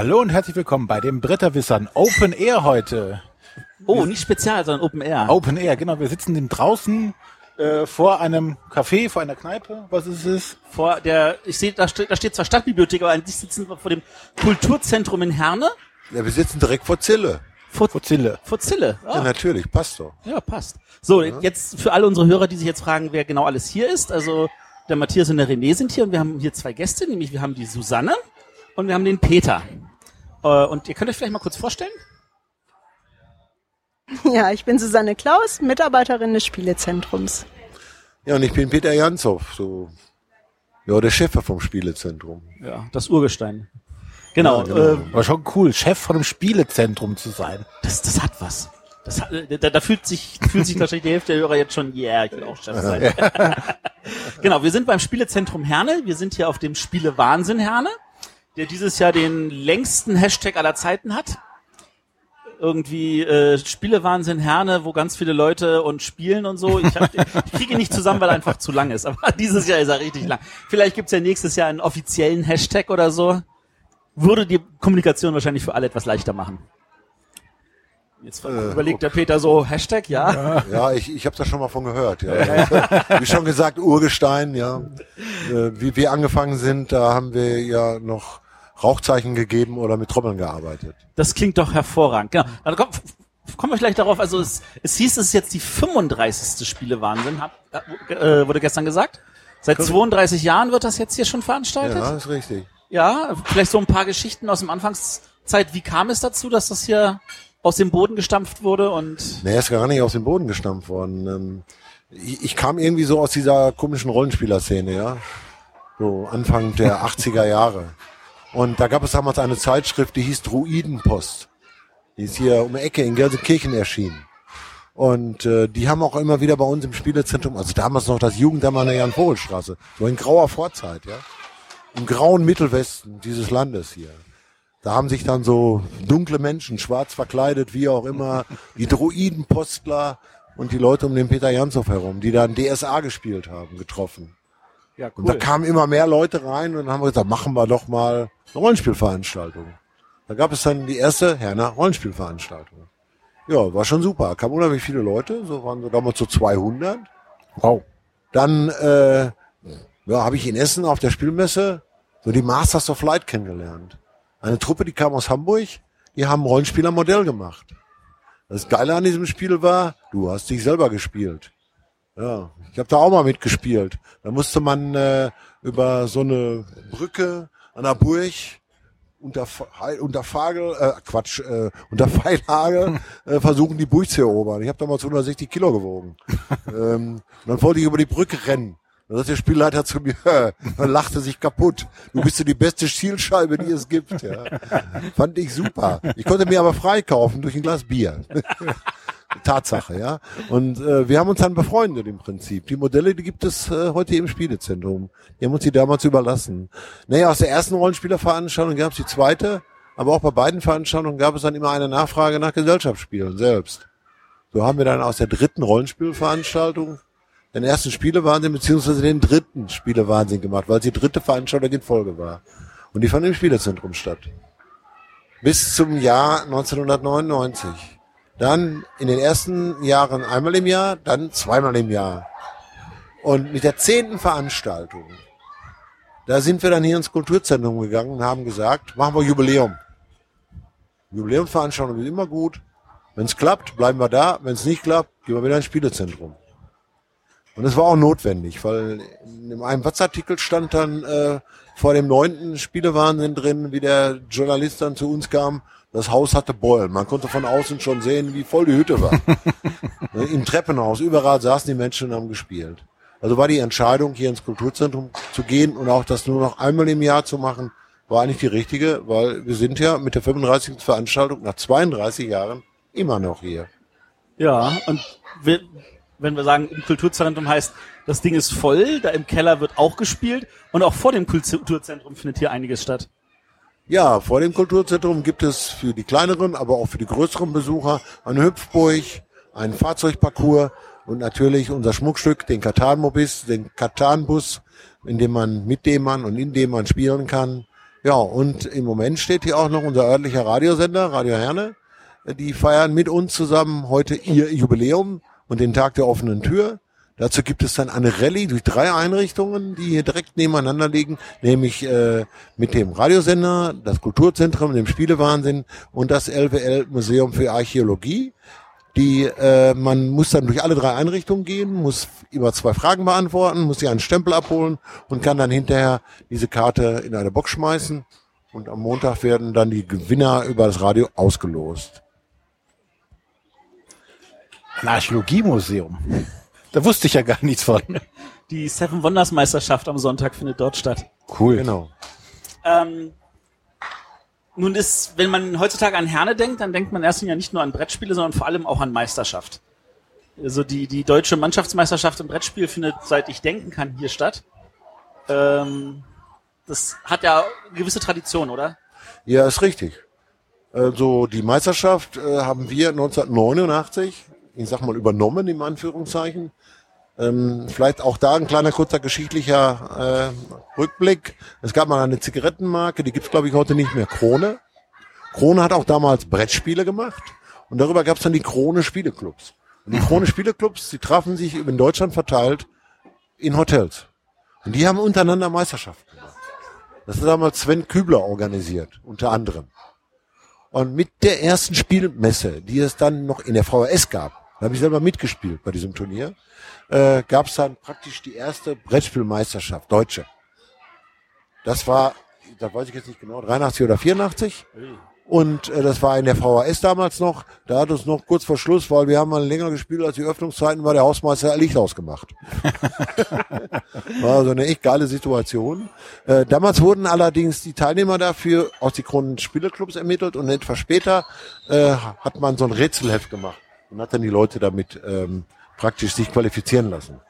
Hallo und herzlich willkommen bei den Bretterwissern Open Air heute. Oh, nicht spezial, sondern Open Air. Open Air, genau. Wir sitzen draußen äh, vor einem Café, vor einer Kneipe. Was ist es? Vor der, ich sehe, da steht, da steht zwar Stadtbibliothek, aber eigentlich sitzen wir vor dem Kulturzentrum in Herne. Ja, wir sitzen direkt vor Zille. Vor, Vor Zille. vor Zille. Ja, Ah, natürlich, passt doch. ja, passt. So, jetzt für alle unsere Hörer, die sich jetzt fragen, wer genau alles hier ist. Also der Matthias und der René sind hier und wir haben hier zwei Gäste, nämlich wir haben die Susanne und wir haben den Peter. Äh, und ihr könnt euch vielleicht mal kurz vorstellen? Ja, ich bin Susanne Klaus, Mitarbeiterin des Spielezentrums. Ja, und ich bin Peter Janshoff, so, ja, der Chef vom Spielezentrum. Ja, das Urgestein. Genau, Ja, genau. Äh, War schon cool, Chef von einem Spielezentrum zu sein. das, das hat was. Das hat, äh, da, da fühlt sich, fühlt sich wahrscheinlich die Hälfte der Hörer jetzt schon, yeah, ich will auch Chef sein. genau, wir sind beim Spielezentrum Herne. Wir sind hier auf dem Spiele Wahnsinn Herne, der dieses Jahr den längsten Hashtag aller Zeiten hat. Irgendwie äh, Spielewahnsinn Herne, wo ganz viele Leute und spielen und so. Ich, hab, ich kriege ihn nicht zusammen, weil er einfach zu lang ist. Aber dieses Jahr ist er richtig lang. Vielleicht gibt's ja nächstes Jahr einen offiziellen Hashtag oder so. Würde die Kommunikation wahrscheinlich für alle etwas leichter machen. Jetzt überlegt der Peter so, Hashtag, ja. Ja, ich, ich habe da schon mal von gehört. Ja. Wie schon gesagt, Urgestein, ja. Äh, Wie wir angefangen sind, da haben wir ja noch Rauchzeichen gegeben oder mit Trommeln gearbeitet. Das klingt doch hervorragend. Genau. Dann komm, f- kommen wir gleich darauf. Also es, es hieß, es ist jetzt die 35. Spielewahnsinn, hat, äh, wurde gestern gesagt. Seit 32 Jahren wird das jetzt hier schon veranstaltet. Ja, ist richtig. Ja, vielleicht so ein paar Geschichten aus dem Anfangszeit. Wie kam es dazu, dass das hier aus dem Boden gestampft wurde und Nee, er ist gar nicht aus dem Boden gestampft worden. Ähm, Ich, ich kam irgendwie so aus dieser komischen Rollenspielerszene, ja. So Anfang der 80er Jahre. Und da gab es damals eine Zeitschrift, die hieß Druidenpost. Die ist hier um die Ecke in Gelsenkirchen erschienen. Und äh, die haben auch immer wieder bei uns im Spielezentrum, also damals noch das Jugendamt an der Jan-Vogel-Straße, so in grauer Vorzeit, ja. Im grauen Mittelwesten dieses Landes hier. Da haben sich dann so dunkle Menschen, schwarz verkleidet, wie auch immer, die Druidenpostler und die Leute um den Peter Janshoff herum, die dann DSA gespielt haben, getroffen. ja, Und da kamen immer mehr Leute rein und dann haben wir gesagt, machen wir doch mal eine Rollenspielveranstaltung. Da gab es dann die erste Herner Rollenspielveranstaltung. Ja, war schon super. Kamen unheimlich viele Leute, so waren so damals so 200. Wow. Dann äh, ja, habe ich in Essen auf der Spielmesse so die Masters of Light kennengelernt. Eine Truppe, die kam aus Hamburg, die haben Rollenspielermodell gemacht. Das Geile an diesem Spiel war, du hast dich selber gespielt. Ja, ich habe da auch mal mitgespielt. Da musste man äh, über so eine Brücke an der Burg unter, unter Fagel, äh, Quatsch, äh, unter Pfeilhagel äh, versuchen, die Burg zu erobern. Ich habe damals 160 Kilo gewogen. ähm, und dann wollte ich über die Brücke rennen. Dann sagt der Spielleiter zu mir, dann lachte sich kaputt. Du bist ja die beste Zielscheibe, die es gibt. Ja. Fand ich super. Ich konnte mir aber freikaufen durch ein Glas Bier. Tatsache, ja. Und äh, wir haben uns dann befreundet im Prinzip. Die Modelle, die gibt es äh, heute im Spielezentrum. Die haben uns die damals überlassen. Naja, aus der ersten Rollenspielerveranstaltung gab es die zweite, aber auch bei beiden Veranstaltungen gab es dann immer eine Nachfrage nach Gesellschaftsspielen selbst. So haben wir dann aus der dritten Rollenspielveranstaltung den ersten Spielewahnsinn beziehungsweise den dritten Spielewahnsinn gemacht, weil es die dritte Veranstaltung in Folge war. Und die fand im Spielezentrum statt. Bis zum Jahr 1999. Dann in den ersten Jahren einmal im Jahr, dann zweimal im Jahr. Und mit der zehnten Veranstaltung, da sind wir dann hier ins Kulturzentrum gegangen und haben gesagt, machen wir Jubiläum. Jubiläumsveranstaltung ist immer gut. Wenn es klappt, bleiben wir da. Wenn es nicht klappt, gehen wir wieder ins Spielezentrum. Und es war auch notwendig, weil in einem Watzartikel stand dann äh, vor dem neunten Spielewahnsinn drin, wie der Journalist dann zu uns kam, das Haus hatte Beulen. Man konnte von außen schon sehen, wie voll die Hütte war. Im Treppenhaus, überall saßen die Menschen und haben gespielt. Also war die Entscheidung, hier ins Kulturzentrum zu gehen und auch das nur noch einmal im Jahr zu machen, war eigentlich die richtige, weil wir sind ja mit der 35. Veranstaltung nach 32 Jahren immer noch hier. Ja, und wir, wenn wir sagen, im Kulturzentrum heißt, das Ding ist voll, da im Keller wird auch gespielt und auch vor dem Kulturzentrum findet hier einiges statt. Ja, vor dem Kulturzentrum gibt es für die kleineren, aber auch für die größeren Besucher eine Hüpfburg, einen Fahrzeugparcours und natürlich unser Schmuckstück, den Katan-Mobis, den Katan-Bus, in dem man, mit dem man und in dem man spielen kann. Ja, und im Moment steht hier auch noch unser örtlicher Radiosender, Radio Herne. Die feiern mit uns zusammen heute ihr Jubiläum und den Tag der offenen Tür. Dazu gibt es dann eine Rallye durch drei Einrichtungen, die hier direkt nebeneinander liegen, nämlich äh, mit dem Radiosender, das Kulturzentrum, dem Spielewahnsinn und das LWL Museum für Archäologie. Die äh, man muss dann durch alle drei Einrichtungen gehen, muss immer zwei Fragen beantworten, muss sich einen Stempel abholen und kann dann hinterher diese Karte in eine Box schmeißen. Und am Montag werden dann die Gewinner über das Radio ausgelost. Ein Archäologiemuseum. Da wusste ich ja gar nichts von. Die Seven Wonders Meisterschaft am Sonntag findet dort statt. Cool. Genau. Ähm, nun ist, wenn man heutzutage an Herne denkt, dann denkt man erstens ja nicht nur an Brettspiele, sondern vor allem auch an Meisterschaft. Also die, die deutsche Mannschaftsmeisterschaft im Brettspiel findet, seit ich denken kann, hier statt. Ähm, das hat ja eine gewisse Tradition, oder? Ja, ist richtig. Also die Meisterschaft äh, haben wir 1989, ich sag mal übernommen im Anführungszeichen. Ähm, vielleicht auch da ein kleiner kurzer geschichtlicher äh, Rückblick. Es gab mal eine Zigarettenmarke, die gibt's glaube ich heute nicht mehr. Krone. Krone hat auch damals Brettspiele gemacht und darüber gab's dann die Krone Spieleclubs. Und die Krone Spieleclubs, die trafen sich in Deutschland verteilt in Hotels. Und die haben untereinander Meisterschaften gemacht. Das hat damals Sven Kübler organisiert, unter anderem. Und mit der ersten Spielmesse, die es dann noch in der VHS gab, da habe ich selber mitgespielt bei diesem Turnier, äh, gab es dann praktisch die erste Brettspielmeisterschaft, deutsche. Das war, da weiß ich jetzt nicht genau, 83 oder 84. Und äh, das war in der VHS damals noch. Da hat uns noch kurz vor Schluss, weil wir haben mal länger gespielt als die Öffnungszeiten, war der Hausmeister Licht ausgemacht. war also eine echt geile Situation. Äh, damals wurden allerdings die Teilnehmer dafür aus die Kronen Spieleclubs ermittelt und etwas später äh, hat man so ein Rätselheft gemacht und hat dann die Leute damit ähm, praktisch sich qualifizieren lassen.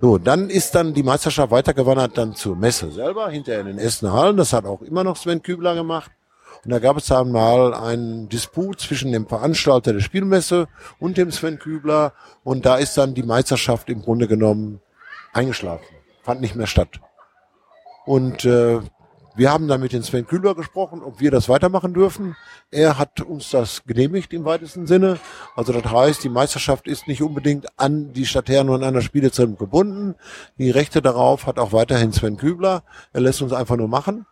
So, dann ist dann die Meisterschaft weitergewandert dann zur Messe selber, hinterher in den Essener Hallen. Das hat auch immer noch Sven Kübler gemacht. Und da gab es dann mal einen Disput zwischen dem Veranstalter der Spielmesse und dem Sven Kübler. Und da ist dann die Meisterschaft im Grunde genommen eingeschlafen. Fand nicht mehr statt. Und äh, wir haben dann mit dem Sven Kübler gesprochen, ob wir das weitermachen dürfen. Er hat uns das genehmigt im weitesten Sinne. Also das heißt, die Meisterschaft ist nicht unbedingt an die Stadt Herne und an das Spielezentrum gebunden. Die Rechte darauf hat auch weiterhin Sven Kübler. Er lässt uns einfach nur machen.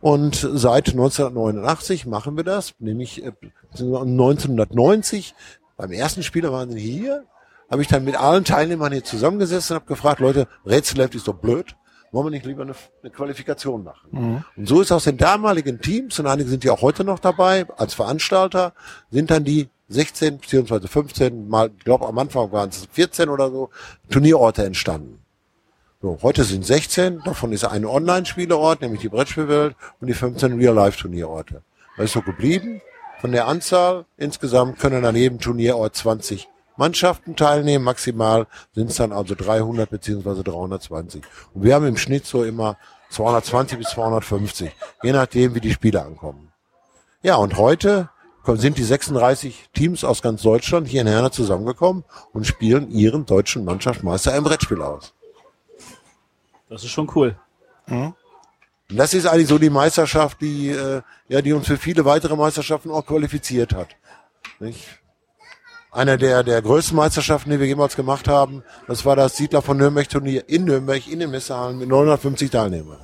Und seit 1989 machen wir das, nämlich äh, 1990 beim ersten Spieler waren sie hier, habe ich dann mit allen Teilnehmern hier zusammengesessen und habe gefragt, Leute, Rätselheft ist doch blöd, wollen wir nicht lieber eine, eine Qualifikation machen? Und so ist aus den damaligen Teams, und einige sind ja auch heute noch dabei, als Veranstalter, sind dann die 16 beziehungsweise 15, mal, ich glaube am Anfang waren es 14 oder so, Turnierorte entstanden. So, heute sind 16, davon ist ein Online-Spieleort, nämlich die Brettspielwelt, und die 15 Real-Life-Turnierorte. Das ist so geblieben. Von der Anzahl insgesamt können an jedem Turnierort 20 Mannschaften teilnehmen. Maximal sind es dann also 300 beziehungsweise 320. Und wir haben im Schnitt so immer 220 bis 250, je nachdem, wie die Spiele ankommen. Ja, und heute sind die 36 Teams aus ganz Deutschland hier in Herne zusammengekommen und spielen ihren deutschen Mannschaftsmeister im Brettspiel aus. Das ist schon cool. Und das ist eigentlich so die Meisterschaft, die, äh, ja, die uns für viele weitere Meisterschaften auch qualifiziert hat. Nicht? Einer der, der größten Meisterschaften, die wir jemals gemacht haben, das war das Siedler von Nürnberg Turnier in Nürnberg in den Messehallen mit 950 Teilnehmern.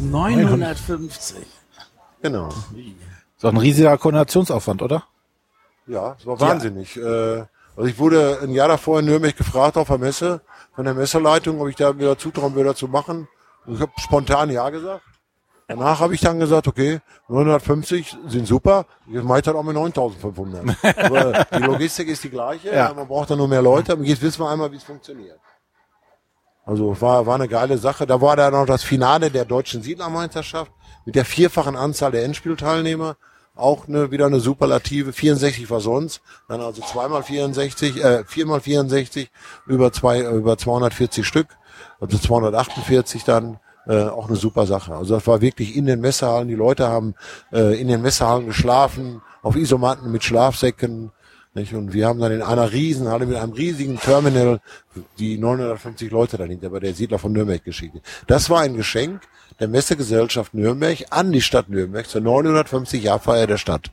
950. Genau. So ein riesiger Koordinationsaufwand, oder? Ja, das war wahnsinnig. Äh, also ich wurde ein Jahr davor in Nürnberg gefragt auf der Messe von der Messeleitung, ob ich da wieder zutrauen würde zu machen. Und ich habe spontan ja gesagt. Danach habe ich dann gesagt, okay, 950 sind super, jetzt mache ich das auch mit 9500. Aber die Logistik ist die gleiche, Ja. man braucht dann nur mehr Leute, aber jetzt wissen wir einmal, wie es funktioniert. Also war, war eine geile Sache. Da war dann noch das Finale der deutschen Siedlermeisterschaft mit der vierfachen Anzahl der Endspielteilnehmer. Auch eine, wieder eine Superlative. 64 war sonst. Dann also zweimal 64, äh, viermal 64 über zwei, über 240 Stück. Also 248 dann. Äh, auch eine super Sache. Also das war wirklich in den Messehallen. Die Leute haben äh, in den Messehallen geschlafen, auf Isomatten mit Schlafsäcken. Nicht? Und wir haben dann in einer Riesenhalle mit einem riesigen Terminal die 950 Leute dahinter bei der Siedler von Nürnberg geschickt. Das war ein Geschenk. der Messegesellschaft Nürnberg an die Stadt Nürnberg zur 950 Jahrfeier der Stadt.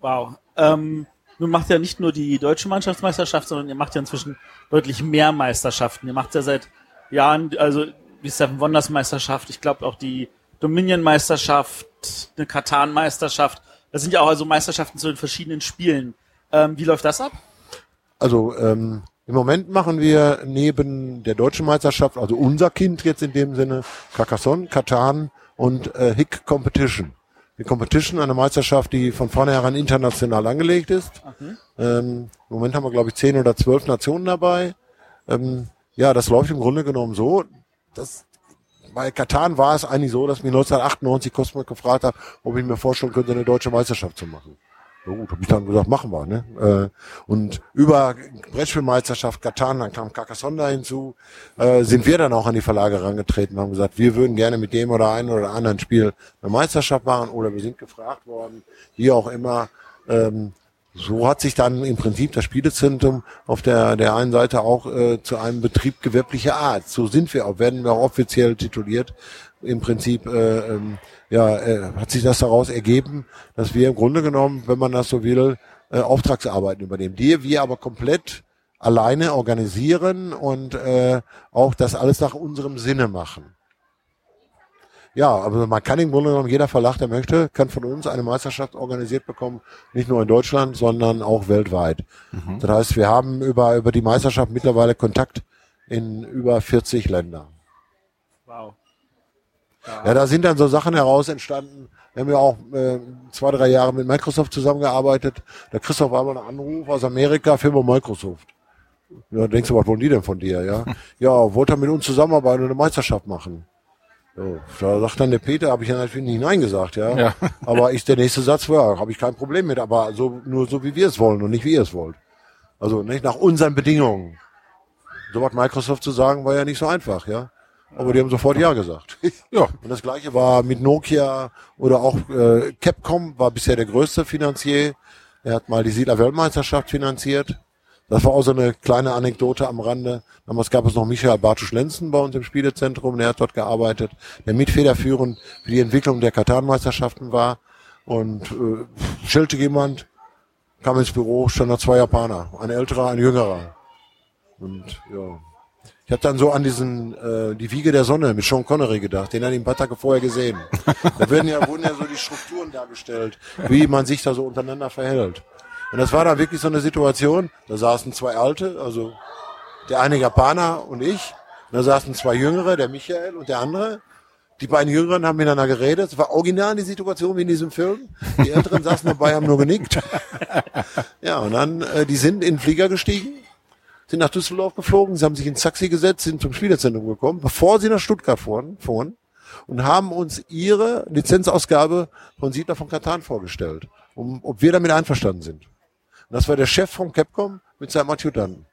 Wow. Ähm, nun macht ja nicht nur die deutsche Mannschaftsmeisterschaft, sondern ihr macht ja inzwischen deutlich mehr Meisterschaften. Ihr macht ja seit Jahren, also die Seven Wonders Meisterschaft, ich glaube auch die Dominion Meisterschaft, eine Katan Meisterschaft. Das sind ja auch also Meisterschaften zu den verschiedenen Spielen. Ähm, wie läuft das ab? Also ähm, im Moment machen wir neben der deutschen Meisterschaft, also unser Kind jetzt in dem Sinne, Carcassonne, Katan und äh, Hick Competition. Die Competition, eine Meisterschaft, die von vornherein international angelegt ist. Okay. Ähm, Im Moment haben wir, glaube ich, zehn oder zwölf Nationen dabei. Ähm, ja, das läuft im Grunde genommen so. dass bei Katan war es eigentlich so, dass mich 1998 Cosmos gefragt hat, ob ich mir vorstellen könnte, eine deutsche Meisterschaft zu machen. Ja gut, habe ich dann gesagt, machen wir. Ne? Äh, und über Brettspielmeisterschaft Katan, dann kam Carcassonne hinzu, äh, sind wir dann auch an die Verlage herangetreten und haben gesagt, wir würden gerne mit dem oder einem oder anderen Spiel eine Meisterschaft machen oder wir sind gefragt worden, wie auch immer. Ähm, so hat sich dann im Prinzip das Spielezentrum auf der, der einen Seite auch äh, zu einem Betrieb gewerblicher Art. So sind wir auch, werden wir auch offiziell tituliert. Im Prinzip äh, ähm, ja, äh, hat sich das daraus ergeben, dass wir im Grunde genommen, wenn man das so will, äh, Auftragsarbeiten übernehmen, die wir aber komplett alleine organisieren und äh, auch das alles nach unserem Sinne machen. Ja, aber man kann im Grunde genommen, jeder Verlag, der möchte, kann von uns eine Meisterschaft organisiert bekommen, nicht nur in Deutschland, sondern auch weltweit. Das heißt, wir haben über, über die Meisterschaft mittlerweile Kontakt in über 40 Ländern. Wow. Ja, da sind dann so Sachen heraus entstanden. Wir haben ja auch äh, zwei, drei Jahre mit Microsoft zusammengearbeitet. Der Christoph war mal ein Anruf aus Amerika, Firma Microsoft. Ja, denkst du, was wollen die denn von dir, ja? Ja, wollte er mit uns zusammenarbeiten und eine Meisterschaft machen. So, da sagt dann der Peter, habe ich ja natürlich nicht Nein gesagt, ja. Ja. Aber ist der nächste Satz, ja, habe ich kein Problem mit, aber so nur so wie wir es wollen und nicht wie ihr es wollt. Also nicht nach unseren Bedingungen. So was Microsoft zu sagen, war ja nicht so einfach, ja. Aber die haben sofort Ja gesagt. Ja. Und das gleiche war mit Nokia oder auch äh, Capcom war bisher der größte Finanzier. Er hat mal die Siedler Weltmeisterschaft finanziert. Das war auch so eine kleine Anekdote am Rande. Damals gab es noch Michael Bartusch-Lenzen bei uns im Spielezentrum, der hat dort gearbeitet, der mit federführend für die Entwicklung der Katan-Meisterschaften war. Und äh, stellte jemand, kam ins Büro, stand da zwei Japaner, ein älterer, ein jüngerer. Und ja, ich habe dann so an diesen äh, die Wiege der Sonne mit Sean Connery gedacht, den hatte ich ein paar Tage vorher gesehen. Da werden ja, wurden ja so die Strukturen dargestellt, wie man sich da so untereinander verhält. Und das war dann wirklich so eine Situation, da saßen zwei Alte, also der eine Japaner und ich, und da saßen zwei Jüngere, der Michael und der andere. Die beiden Jüngeren haben miteinander geredet. Es war original die Situation wie in diesem Film. Die Älteren saßen dabei, haben nur genickt. Ja, und dann, äh, die sind in den Flieger gestiegen, sind nach Düsseldorf geflogen, sie haben sich ins Taxi gesetzt, sind zum Spielerzentrum gekommen, bevor sie nach Stuttgart fuhren, fuhren und haben uns ihre Lizenzausgabe von Siedler von Katan vorgestellt, um, ob wir damit einverstanden sind. Und das war der Chef vom Capcom mit seinem Adjutanten.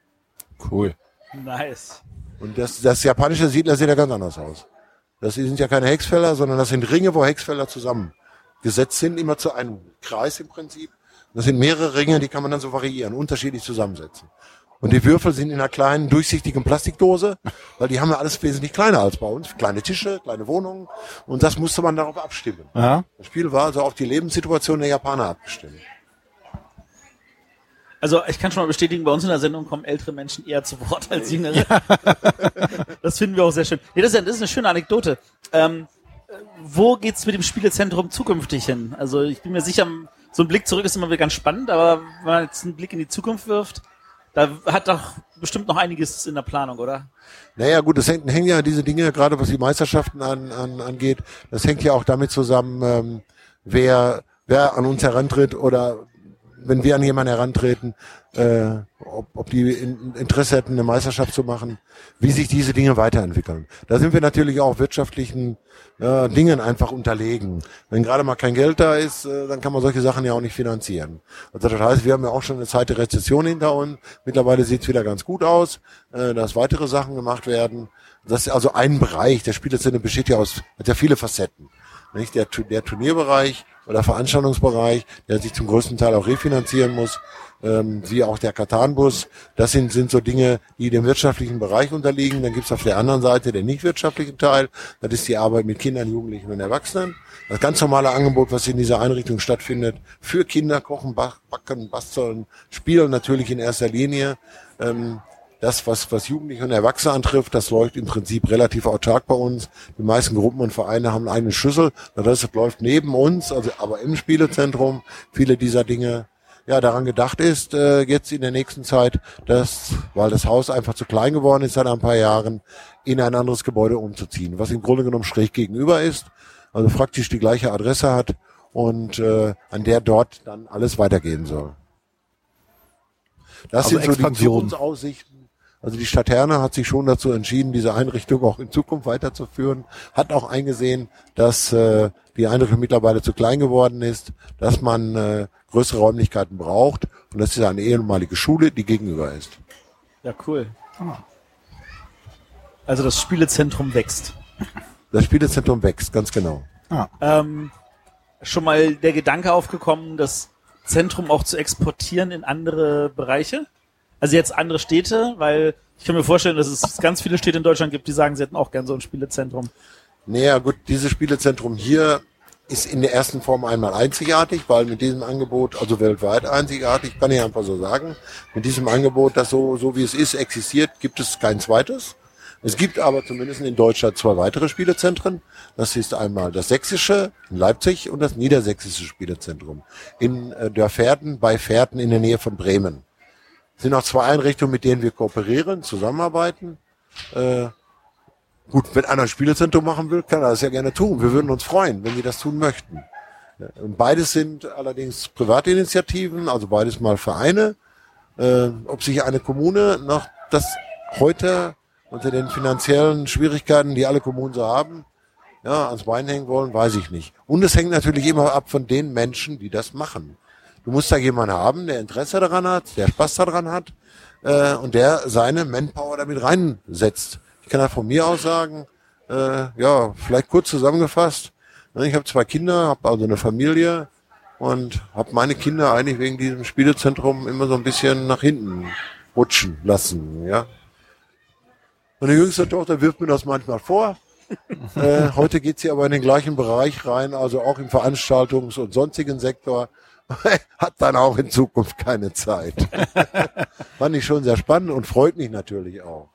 Cool. Nice. Und das, das japanische Siedler sieht ja ganz anders aus. Das sind ja keine Hexfelder, sondern das sind Ringe, wo Hexfelder zusammengesetzt sind, immer zu einem Kreis im Prinzip. Das sind mehrere Ringe, die kann man dann so variieren, unterschiedlich zusammensetzen. Und die Würfel sind in einer kleinen, durchsichtigen Plastikdose, weil die haben ja alles wesentlich kleiner als bei uns. Kleine Tische, kleine Wohnungen. Und das musste man darauf abstimmen. Ja. Das Spiel war also auf die Lebenssituation der Japaner abgestimmt. Also ich kann schon mal bestätigen, bei uns in der Sendung kommen ältere Menschen eher zu Wort als jüngere. das finden wir auch sehr schön. Nee, das, ist, ja- eine schöne Anekdote. Ähm, äh, wo geht's mit dem Spielezentrum zukünftig hin? Also ich bin mir sicher, so ein Blick zurück ist immer wieder ganz spannend, aber wenn man jetzt einen Blick in die Zukunft wirft, da hat doch bestimmt noch einiges in der Planung, oder? Naja, gut, das hängt, hängen ja diese Dinge, gerade was die Meisterschaften an, an, angeht, das hängt ja auch damit zusammen, ähm, wer, wer an uns herantritt oder wenn wir an jemanden herantreten, äh, ob, ob die in, Interesse hätten, eine Meisterschaft zu machen, wie sich diese Dinge weiterentwickeln. Da sind wir natürlich auch wirtschaftlichen äh, Dingen einfach unterlegen. Wenn gerade mal kein Geld da ist, äh, dann kann man solche Sachen ja auch nicht finanzieren. Also das heißt, wir haben ja auch schon eine Zeit der Rezession hinter uns. Mittlerweile sieht's wieder ganz gut aus, äh, dass weitere Sachen gemacht werden. Das ist also ein Bereich. Der Spieleszene besteht ja aus, hat ja viele Facetten. Nicht? Der, der Turnierbereich oder Veranstaltungsbereich, der sich zum größten Teil auch refinanzieren muss, ähm, wie auch der Katanbus, das sind, sind so Dinge, die dem wirtschaftlichen Bereich unterliegen. Dann gibt's auf der anderen Seite den nicht wirtschaftlichen Teil, das ist die Arbeit mit Kindern, Jugendlichen und Erwachsenen. Das ganz normale Angebot, was in dieser Einrichtung stattfindet, für Kinder, Kochen, Backen, Basteln, Spielen natürlich in erster Linie. Ähm, das, was, was Jugendliche und Erwachsene antrifft, das läuft im Prinzip relativ autark bei uns. Die meisten Gruppen und Vereine haben eine Schüssel. Das läuft neben uns, also aber im Spielezentrum. Viele dieser Dinge, ja, daran gedacht ist, äh, jetzt in der nächsten Zeit, dass, weil das Haus einfach zu klein geworden ist seit ein paar Jahren, in ein anderes Gebäude umzuziehen, was im Grunde genommen schräg gegenüber ist, also praktisch die gleiche Adresse hat und äh, an der dort dann alles weitergehen soll. Das Also sind so die Expansion. Zukunftsaussichten. Also die Stadt Herne hat sich schon dazu entschieden, diese Einrichtung auch in Zukunft weiterzuführen, hat auch eingesehen, dass äh, die Einrichtung mittlerweile zu klein geworden ist, dass man äh, größere Räumlichkeiten braucht und das ist eine ehemalige Schule, die gegenüber ist. Ja, cool. Also das Spielezentrum wächst. Das Spielezentrum wächst, ganz genau. Ah, Ähm, schon mal der Gedanke aufgekommen, das Zentrum auch zu exportieren in andere Bereiche? Also jetzt andere Städte, weil ich kann mir vorstellen, dass es ganz viele Städte in Deutschland gibt, die sagen, sie hätten auch gern so ein Spielezentrum. Naja, gut, dieses Spielezentrum hier ist in der ersten Form einmal einzigartig, weil mit diesem Angebot, also weltweit einzigartig, kann ich einfach so sagen, mit diesem Angebot, das so, so wie es ist, existiert, gibt es kein zweites. Es gibt aber zumindest in Deutschland zwei weitere Spielezentren. Das ist einmal das sächsische in Leipzig und das niedersächsische Spielezentrum in äh, Dörferden bei Pferden in der Nähe von Bremen. Sind auch zwei Einrichtungen, mit denen wir kooperieren, zusammenarbeiten. Äh, Gut, wenn einer ein Spielezentrum machen will, kann er das ja gerne tun. Wir würden uns freuen, wenn die das tun möchten. Ja, Und beides sind allerdings private Initiativen, also beides mal Vereine. Äh, ob sich eine Kommune noch das heute unter den finanziellen Schwierigkeiten, die alle Kommunen so haben, ja, ans Bein hängen wollen, weiß ich nicht. Und es hängt natürlich immer ab von den Menschen, die das machen. Du musst da jemanden haben, der Interesse daran hat, der Spaß daran hat äh, und der seine Manpower damit reinsetzt. Ich kann da von mir aus sagen, äh, ja, vielleicht kurz zusammengefasst. ne, Ich habe zwei Kinder, habe also eine Familie und habe meine Kinder eigentlich wegen diesem Spielezentrum immer so ein bisschen nach hinten rutschen lassen. Ja. Meine jüngste Tochter wirft mir das manchmal vor. äh, heute geht sie aber in den gleichen Bereich rein, also auch im Veranstaltungs- und sonstigen Sektor. Hat dann auch in Zukunft keine Zeit. Fand ich schon sehr spannend und freut mich natürlich auch.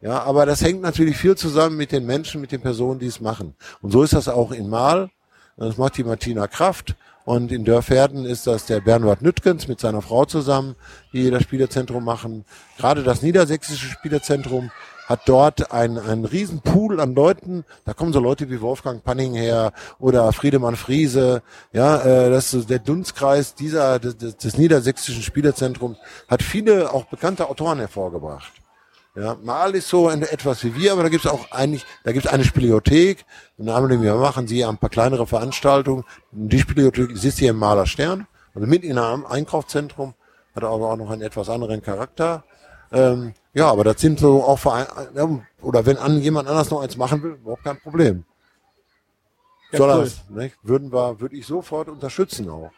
Ja, aber das hängt natürlich viel zusammen mit den Menschen, mit den Personen, die es machen. Und so ist das auch in Mal. Das macht die Martina Kraft. Und in Dörferden ist das der Bernhard Nüttgens mit seiner Frau zusammen, die das Spielezentrum machen. Gerade das niedersächsische Spielezentrum hat dort einen, einen riesen Pool an Leuten. Da kommen so Leute wie Wolfgang Panning her oder Friedemann Friese. Ja, äh, das ist der Dunstkreis dieser des, des, niedersächsischen Spielezentrums hat viele auch bekannte Autoren hervorgebracht. Ja, mal ist so etwas wie wir, aber da gibt es auch eigentlich, da gibt es eine Spielothek. Im Namen, den wir machen, sie ein paar kleinere Veranstaltungen. Die Spielothek sitzt hier im Maler Stern, also mitten in einem Einkaufszentrum, hat aber auch noch einen etwas anderen Charakter. Ähm, ja, aber das sind so auch Vereine, oder wenn an, jemand anders noch eins machen will, überhaupt kein Problem. Ja, Soll cool. das, nicht? Würden wir, würde ich sofort unterstützen auch.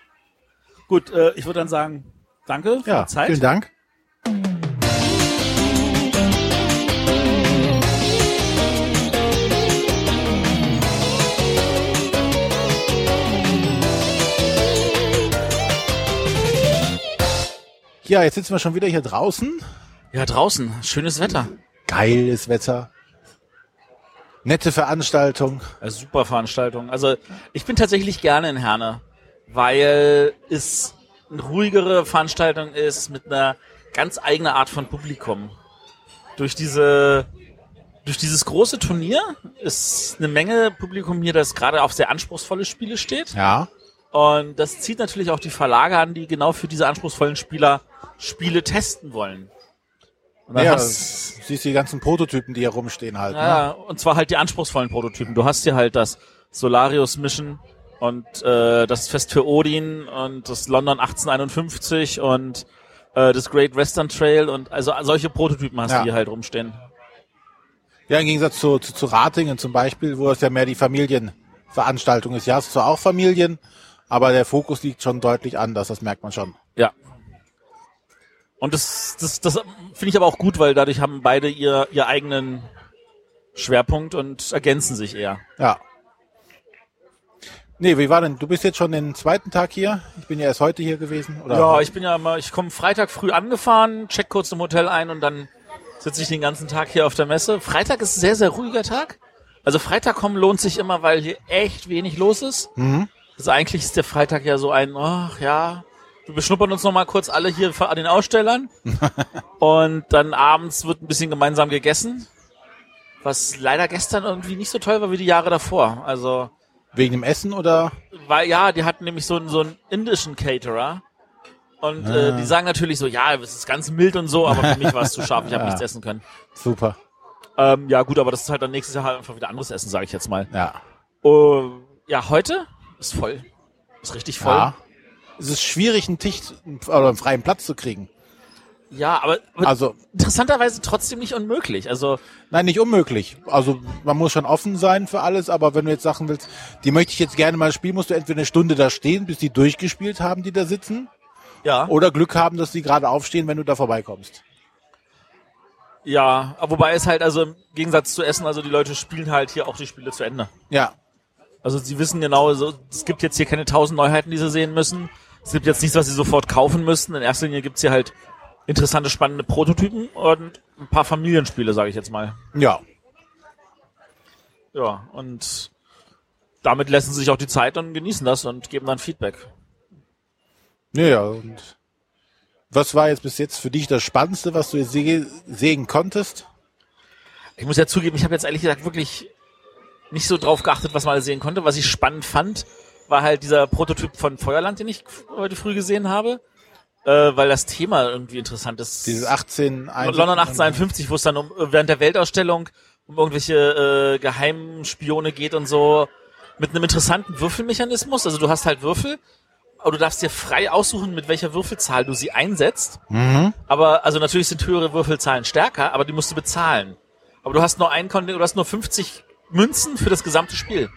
Gut, äh, ich würde dann sagen, danke für ja, die Zeit. vielen Dank. Ja, jetzt sitzen wir schon wieder hier draußen. Ja, draußen, schönes Wetter. Geiles Wetter. Nette Veranstaltung. Also super Veranstaltung. Also ich bin tatsächlich gerne in Herne, weil es eine ruhigere Veranstaltung ist mit einer ganz eigenen Art von Publikum. Durch diese durch dieses große Turnier ist eine Menge Publikum hier, das gerade auf sehr anspruchsvolle Spiele steht. Ja. Und das zieht natürlich auch die Verlage an, die genau für diese anspruchsvollen Spieler Spiele testen wollen. Und dann ja, hast, siehst du die ganzen Prototypen, die hier rumstehen halt. Ne? ja, und zwar halt die anspruchsvollen Prototypen. Du hast hier halt das Solarius Mission und äh, das Fest für Odin und das London 1851 und äh, das Great Western Trail und also solche Prototypen hast Ja. du hier halt rumstehen. Ja, im Gegensatz zu, zu, zu Ratingen zum Beispiel, wo es ja mehr die Familienspiele Veranstaltung ist. Ja, es ist zwar auch Familien, aber der Fokus liegt schon deutlich anders, das merkt man schon. Ja. Und das, das, das finde ich aber auch gut, weil dadurch haben beide ihr, ihr eigenen Schwerpunkt und ergänzen sich eher. Ja. Nee, wie war denn? Du bist jetzt schon den zweiten Tag hier. Ich bin ja erst heute hier gewesen. Oder? Ja, ich bin ja immer, ich komme Freitag früh angefahren, check kurz im Hotel ein und dann sitze ich den ganzen Tag hier auf der Messe. Freitag ist ein sehr, sehr ruhiger Tag. Also Freitag kommen lohnt sich immer, weil hier echt wenig los ist. Mhm. Also eigentlich ist der Freitag ja so ein, ach ja, wir beschnuppern uns noch mal kurz alle hier an den Ausstellern. und dann abends wird ein bisschen gemeinsam gegessen. Was leider gestern irgendwie nicht so toll war wie die Jahre davor. Also, Wegen dem Essen oder? weil ja, die hatten nämlich so einen, so einen indischen Caterer. Und äh, Ah. die sagen natürlich so, ja, es ist ganz mild und so, aber für mich war es zu scharf, ich habe Ja. nichts essen können. Super. Ähm, ja gut, aber das ist halt dann nächstes Jahr halt einfach wieder anderes Essen, sage ich jetzt mal. Ja. Uh, ja, heute ist voll. Ist richtig voll. Ja. Es ist schwierig, einen Tisch oder einen freien Platz zu kriegen. Ja, aber, aber Also, interessanterweise trotzdem nicht unmöglich. Also nein, nicht unmöglich. Also, man muss schon offen sein für alles, aber wenn du jetzt Sachen willst, die möchte ich jetzt gerne mal spielen, musst du entweder eine Stunde da stehen, bis die durchgespielt haben, die da sitzen, ja, oder Glück haben, dass die gerade aufstehen, wenn du da vorbeikommst. ja, aber wobei es halt also im Gegensatz zu Essen, also die Leute spielen halt hier auch die Spiele zu Ende. Ja. Also sie wissen genau, so, es gibt jetzt hier keine tausend Neuheiten, die sie sehen müssen. Es gibt jetzt nichts, was sie sofort kaufen müssten. In erster Linie gibt's hier halt interessante, spannende Prototypen und ein paar Familienspiele, sage ich jetzt mal. Ja. Ja, und damit lassen sie sich auch die Zeit und genießen das und geben dann Feedback. Ja, ja. Und was war jetzt bis jetzt für dich das Spannendste, was du jetzt se sehen konntest? Ich muss ja zugeben, ich habe jetzt ehrlich gesagt wirklich nicht so drauf geachtet, was man sehen konnte. Was ich spannend fand, war halt dieser Prototyp von Feuerland, den ich heute früh gesehen habe, äh, weil das Thema irgendwie interessant ist. Dieses 18... London 1851, wo es dann um während der Weltausstellung um irgendwelche äh, Geheimspione geht und so, mit einem interessanten Würfelmechanismus. Also du hast halt Würfel, aber du darfst dir frei aussuchen, mit welcher Würfelzahl du sie einsetzt. Mhm. Aber also natürlich sind höhere Würfelzahlen stärker, aber die musst du bezahlen. Aber du hast nur ein Kon du hast nur 50 Münzen für das gesamte Spiel.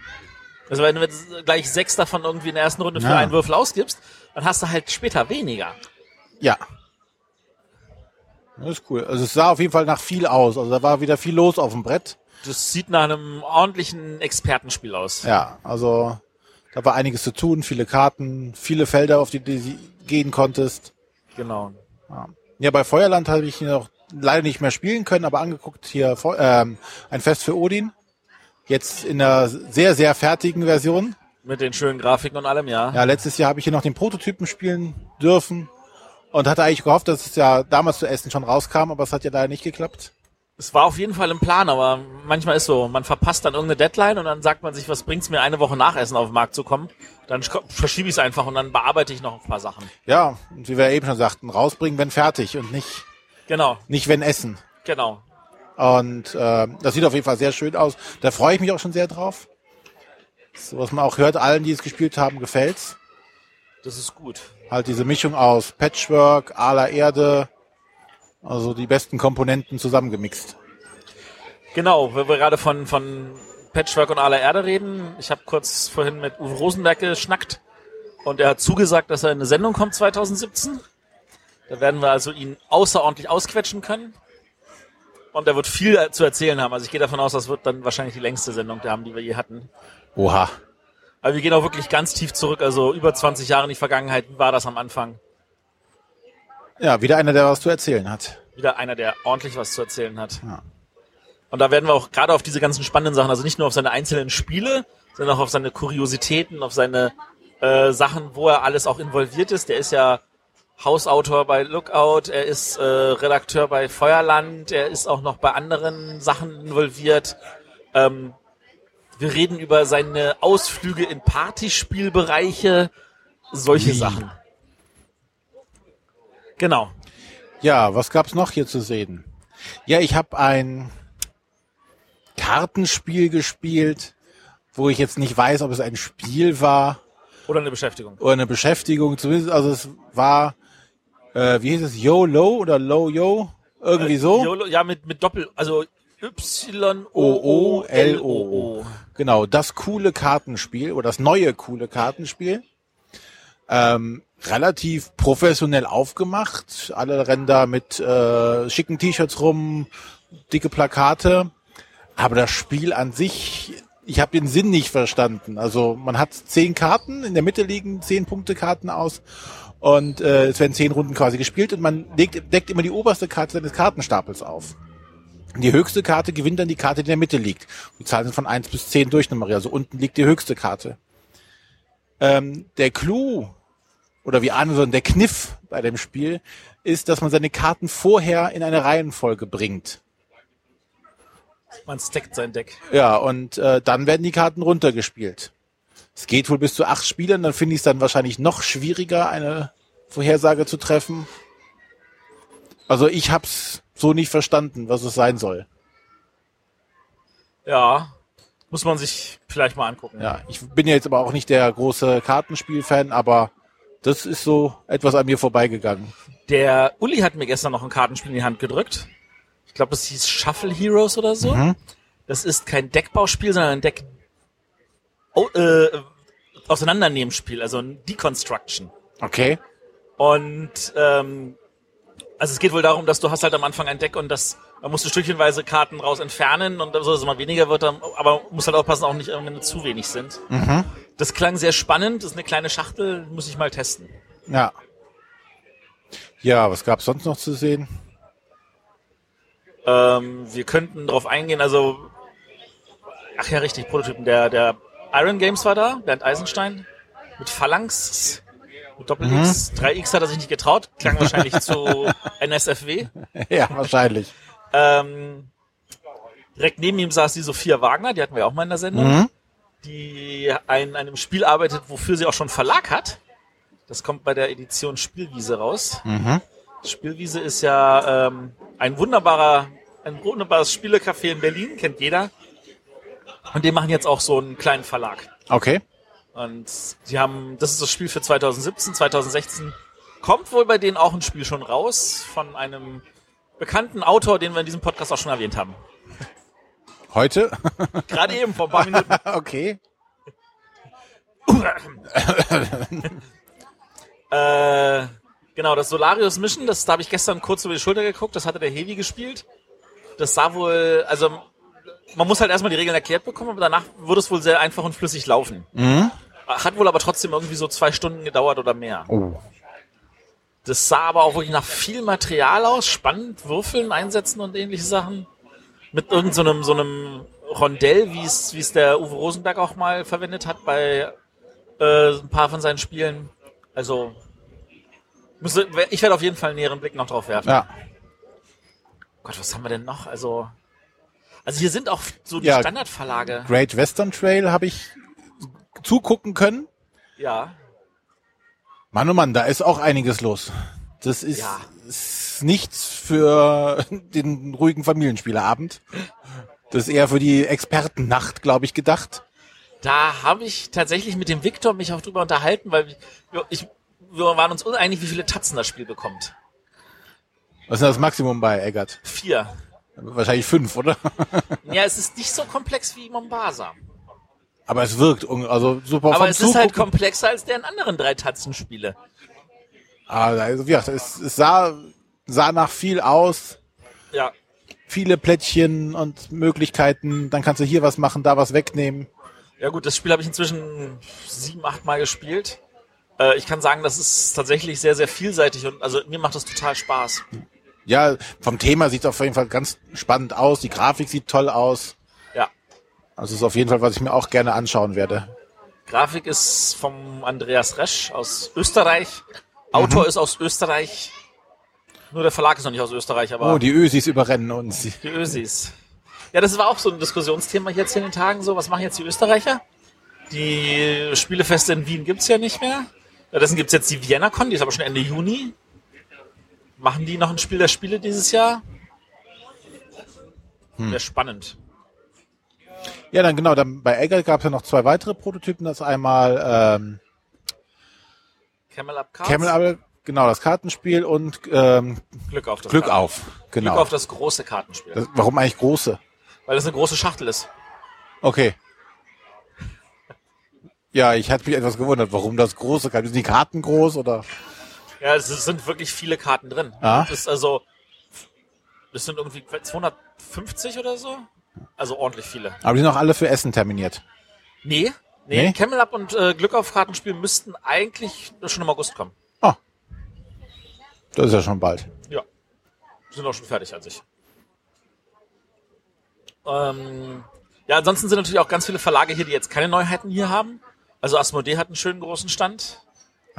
Also wenn du gleich sechs davon irgendwie in der ersten Runde für Ja. einen Würfel ausgibst, dann hast du halt später weniger. Ja. Das ist cool. Also es sah auf jeden Fall nach viel aus. Also da war wieder viel los auf dem Brett. Das sieht nach einem ordentlichen Expertenspiel aus. Ja, also da war einiges zu tun, viele Karten, viele Felder, auf die du gehen konntest. Genau. Ja, bei Feuerland habe ich noch leider nicht mehr spielen können, aber angeguckt hier ähm, ein Fest für Odin. Jetzt in einer sehr, sehr fertigen Version. Mit den schönen Grafiken und allem, ja. Ja, letztes Jahr habe ich hier noch den Prototypen spielen dürfen und hatte eigentlich gehofft, dass es ja damals zu Essen schon rauskam, aber es hat ja leider nicht geklappt. Es war auf jeden Fall im Plan, aber manchmal ist so, man verpasst dann irgendeine Deadline und dann sagt man sich, was bringt's mir eine Woche nach Essen auf den Markt zu kommen? Dann sch- verschiebe ich es einfach und dann bearbeite ich noch ein paar Sachen. Ja, und wie wir eben schon sagten, rausbringen, wenn fertig und nicht, Genau, nicht wenn essen. genau. Und äh, das sieht auf jeden Fall sehr schön aus. Da freue ich mich auch schon sehr drauf. So, was man auch hört, allen, die es gespielt haben, gefällt's. Das ist gut. Halt diese Mischung aus Patchwork, aller Erde, also die besten Komponenten zusammengemixt. Genau, weil wir gerade von, von Patchwork und aller Erde reden. Ich habe kurz vorhin mit Uwe Rosenberg geschnackt und er hat zugesagt, dass er in eine Sendung kommt 2017. Da werden wir also ihn außerordentlich ausquetschen können. Und er wird viel zu erzählen haben. Also ich gehe davon aus, das wird dann wahrscheinlich die längste Sendung haben, die wir je hatten. Oha. Aber wir gehen auch wirklich ganz tief zurück, also über 20 Jahre in die Vergangenheit. Wie war das am Anfang? Ja, wieder einer, der was zu erzählen hat. Wieder einer, der ordentlich was zu erzählen hat. Ja. Und da werden wir auch gerade auf diese ganzen spannenden Sachen, also nicht nur auf seine einzelnen Spiele, sondern auch auf seine Kuriositäten, auf seine äh, Sachen, wo er alles auch involviert ist. Der ist ja Hausautor bei Lookout, er ist äh, Redakteur bei Feuerland, er ist auch noch bei anderen Sachen involviert. Ähm, wir reden über seine Ausflüge in Partyspielbereiche, solche Wie? Sachen. Genau. Ja, was gab's noch hier zu sehen? Ja, ich habe ein Kartenspiel gespielt, wo ich jetzt nicht weiß, ob es ein Spiel war Oder eine Beschäftigung. oder eine Beschäftigung. Zumindest, also es war, äh, wie hieß es, Yo Low oder Low Yo? Irgendwie so. YOLO, ja, mit, mit Doppel, also Y-O-O-L-O-O. Genau, das coole Kartenspiel oder das neue coole Kartenspiel. Ähm, relativ professionell aufgemacht. Alle rennen da mit äh, schicken T-Shirts rum, dicke Plakate. Aber das Spiel an sich, ich habe den Sinn nicht verstanden. Also man hat zehn Karten, in der Mitte liegen zehn Punkte Karten aus und äh, es werden zehn Runden quasi gespielt und man legt, deckt immer die oberste Karte seines Kartenstapels auf. Die höchste Karte gewinnt dann die Karte, die in der Mitte liegt. Die Zahlen sind von eins bis zehn durchnummeriert. Also unten liegt die höchste Karte. Ähm, der Clou, oder wie Arne so der Kniff bei dem Spiel, ist, dass man seine Karten vorher in eine Reihenfolge bringt. Man stackt sein Deck. Ja, und äh, dann werden die Karten runtergespielt. Es geht wohl bis zu acht Spielern, dann finde ich es dann wahrscheinlich noch schwieriger, eine Vorhersage zu treffen. Also ich hab's so nicht verstanden, was es sein soll. Ja, muss man sich vielleicht mal angucken. Ja, ich bin ja jetzt aber auch nicht der große Kartenspiel-Fan, aber das ist so etwas an mir vorbeigegangen. Der Uli hat mir gestern noch ein Kartenspiel in die Hand gedrückt. Ich glaube, das hieß Shuffle Heroes oder so. Mhm. Das ist kein Deckbauspiel, sondern ein Deck oh, äh, Auseinandernehmensspiel, also ein Deconstruction. Okay. Und ähm, also es geht wohl darum, dass du hast halt am Anfang ein Deck und das man musst du stückchenweise Karten raus entfernen und so, dass es immer weniger wird, aber muss halt aufpassen, auch nicht wenn zu wenig sind. Das klang sehr spannend, das ist eine kleine Schachtel, muss ich mal testen. Ja. Ja, was gab's sonst noch zu sehen? Ähm, wir könnten darauf eingehen, also ach ja, richtig, Prototypen. Der, der Iron Games war da, Bernd Eisenstein, mit Phalanx, mit Doppel-X, 3X hat er sich nicht getraut, klang wahrscheinlich zu NSFW. ja, wahrscheinlich. Ähm, direkt neben ihm saß die Sophia Wagner, die hatten wir auch mal in der Sendung, die an einem Spiel arbeitet, wofür sie auch schon Verlag hat. Das kommt bei der Edition Spielwiese raus. Spielwiese ist ja ähm, ein wunderbarer, ein wunderbares Spielecafé in Berlin, kennt jeder. Und die machen jetzt auch so einen kleinen Verlag. Okay. Und sie haben, das ist das Spiel für 2017, 2016. Kommt wohl bei denen auch ein Spiel schon raus von einem bekannten Autor, den wir in diesem Podcast auch schon erwähnt haben. Heute? Gerade eben vor ein paar Minuten. okay. Äh, genau, das Solarius Mission, das da habe ich gestern kurz über die Schulter geguckt, das hatte der Heavy gespielt. Das sah wohl, also man muss halt erstmal die Regeln erklärt bekommen, aber danach würde es wohl sehr einfach und flüssig laufen. Hat wohl aber trotzdem irgendwie so zwei Stunden gedauert oder mehr. Oh. Das sah aber auch wirklich nach viel Material aus, spannend, Würfeln einsetzen und ähnliche Sachen. Mit irgendeinem so einem, so einem Rondell, wie es, wie es der Uwe Rosenberg auch mal verwendet hat bei äh, ein paar von seinen Spielen. Also ich werde auf jeden Fall einen näheren Blick noch drauf werfen. Ja. Gott, was haben wir denn noch? Also, also hier sind auch so die Ja. Standardverlage. Great Western Trail habe ich zugucken können. Ja. Mann, oh Mann, da ist auch einiges los. Das ist, Ja. ist nichts für den ruhigen Familienspieleabend. Das ist eher für die Expertennacht, glaube ich, gedacht. Da habe ich tatsächlich mit dem Viktor mich auch drüber unterhalten, weil wir, ich, wir waren uns uneinig, wie viele Tatzen das Spiel bekommt. Was ist denn das Maximum bei Eggert? Vier. Wahrscheinlich fünf, oder? Ja, es ist nicht so komplex wie Mombasa. Aber es wirkt, also super Aber es ist halt Zugucken. komplexer als deren anderen drei Tatzenspiele. Ah, also, wie gesagt, es, es sah, sah nach viel aus. Ja. Viele Plättchen und Möglichkeiten. Dann kannst du hier was machen, da was wegnehmen. Ja gut, das Spiel habe ich inzwischen sieben, acht Mal gespielt. Äh, ich kann sagen, das ist tatsächlich sehr, sehr vielseitig und also mir macht das total Spaß. Ja, vom Thema sieht es auf jeden Fall ganz spannend aus. Die Grafik sieht toll aus. Ja. Also ist auf jeden Fall, was ich mir auch gerne anschauen werde. Grafik ist vom Andreas Resch aus Österreich. Autor ist aus Österreich. Nur der Verlag ist noch nicht aus Österreich, aber Oh, die Ösis überrennen uns. die Ösis. Ja, das war auch so ein Diskussionsthema jetzt in den Tagen so. Was machen jetzt die Österreicher? Die Spielefeste in Wien gibt's ja nicht mehr. Stattdessen gibt's jetzt die Vienna Con, die ist aber schon Ende Juni. Machen die noch ein Spiel der Spiele dieses Jahr? Wäre spannend. Ja, dann genau, dann bei Eggert gab es ja noch zwei weitere Prototypen. Das einmal ähm, Camel Up Cards. Camel Apple, genau, das Kartenspiel und ähm, Glück auf das Glück Karten- auf. Genau. Glück auf das große Kartenspiel. das, warum eigentlich große? Weil das eine große Schachtel ist. Okay. Ja, ich hatte mich etwas gewundert, warum das große Karten. Sind die Karten groß oder? Ja, es sind wirklich viele Karten drin. Ah. Das ist also, das sind irgendwie 250 oder so. Also ordentlich viele. Aber die sind auch alle für Essen terminiert. Nee, nee, Nee? Camel Up und äh, Glück auf Kartenspiel müssten eigentlich schon im August kommen. Ah. Das ist ja schon bald. Ja. Sind auch schon fertig an sich. Ähm, ja, ansonsten sind natürlich auch ganz viele Verlage hier, die jetzt keine Neuheiten hier haben. Also Asmodee hat einen schönen großen Stand,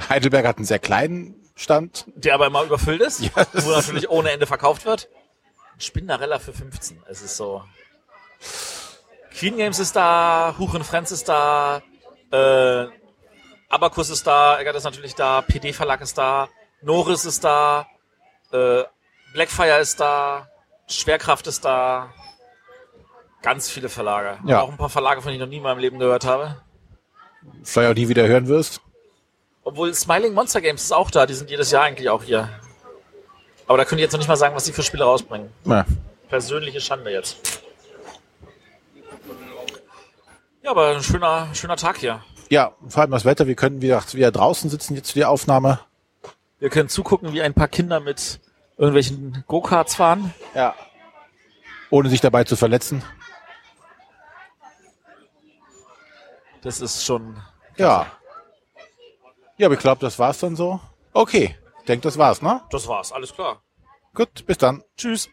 Heidelberg hat einen sehr kleinen Stand. der aber immer überfüllt ist, Ja, wo natürlich ohne Ende verkauft wird. Spindarella für 15. Es ist so. Queen Games ist da, Huchen Friends ist da, äh, Abacus ist da, Eggert ist natürlich da, PD Verlag ist da, Norris ist da, äh, Blackfire ist da, Schwerkraft ist da. Ganz viele Verlage. Ja. Auch ein paar Verlage, von denen ich noch nie in meinem Leben gehört habe. Vielleicht auch nie wieder hören wirst. Obwohl Smiling Monster Games ist auch da, die sind jedes Jahr eigentlich auch hier. Aber da könnt ihr jetzt noch nicht mal sagen, was sie für Spiele rausbringen. Ja. Persönliche Schande jetzt. Ja, aber ein schöner, schöner Tag hier. Ja, vor allem das Wetter. Wir können wieder, wieder draußen sitzen jetzt für die Aufnahme. Wir können zugucken, wie ein paar Kinder mit irgendwelchen Go-Karts fahren. Ja. Ohne sich dabei zu verletzen. Das ist schon. Ja. Ja, aber ich glaube, das war's dann so. Okay. Ich denke, das war's, ne? Das war's, alles klar. Gut, bis dann. Tschüss.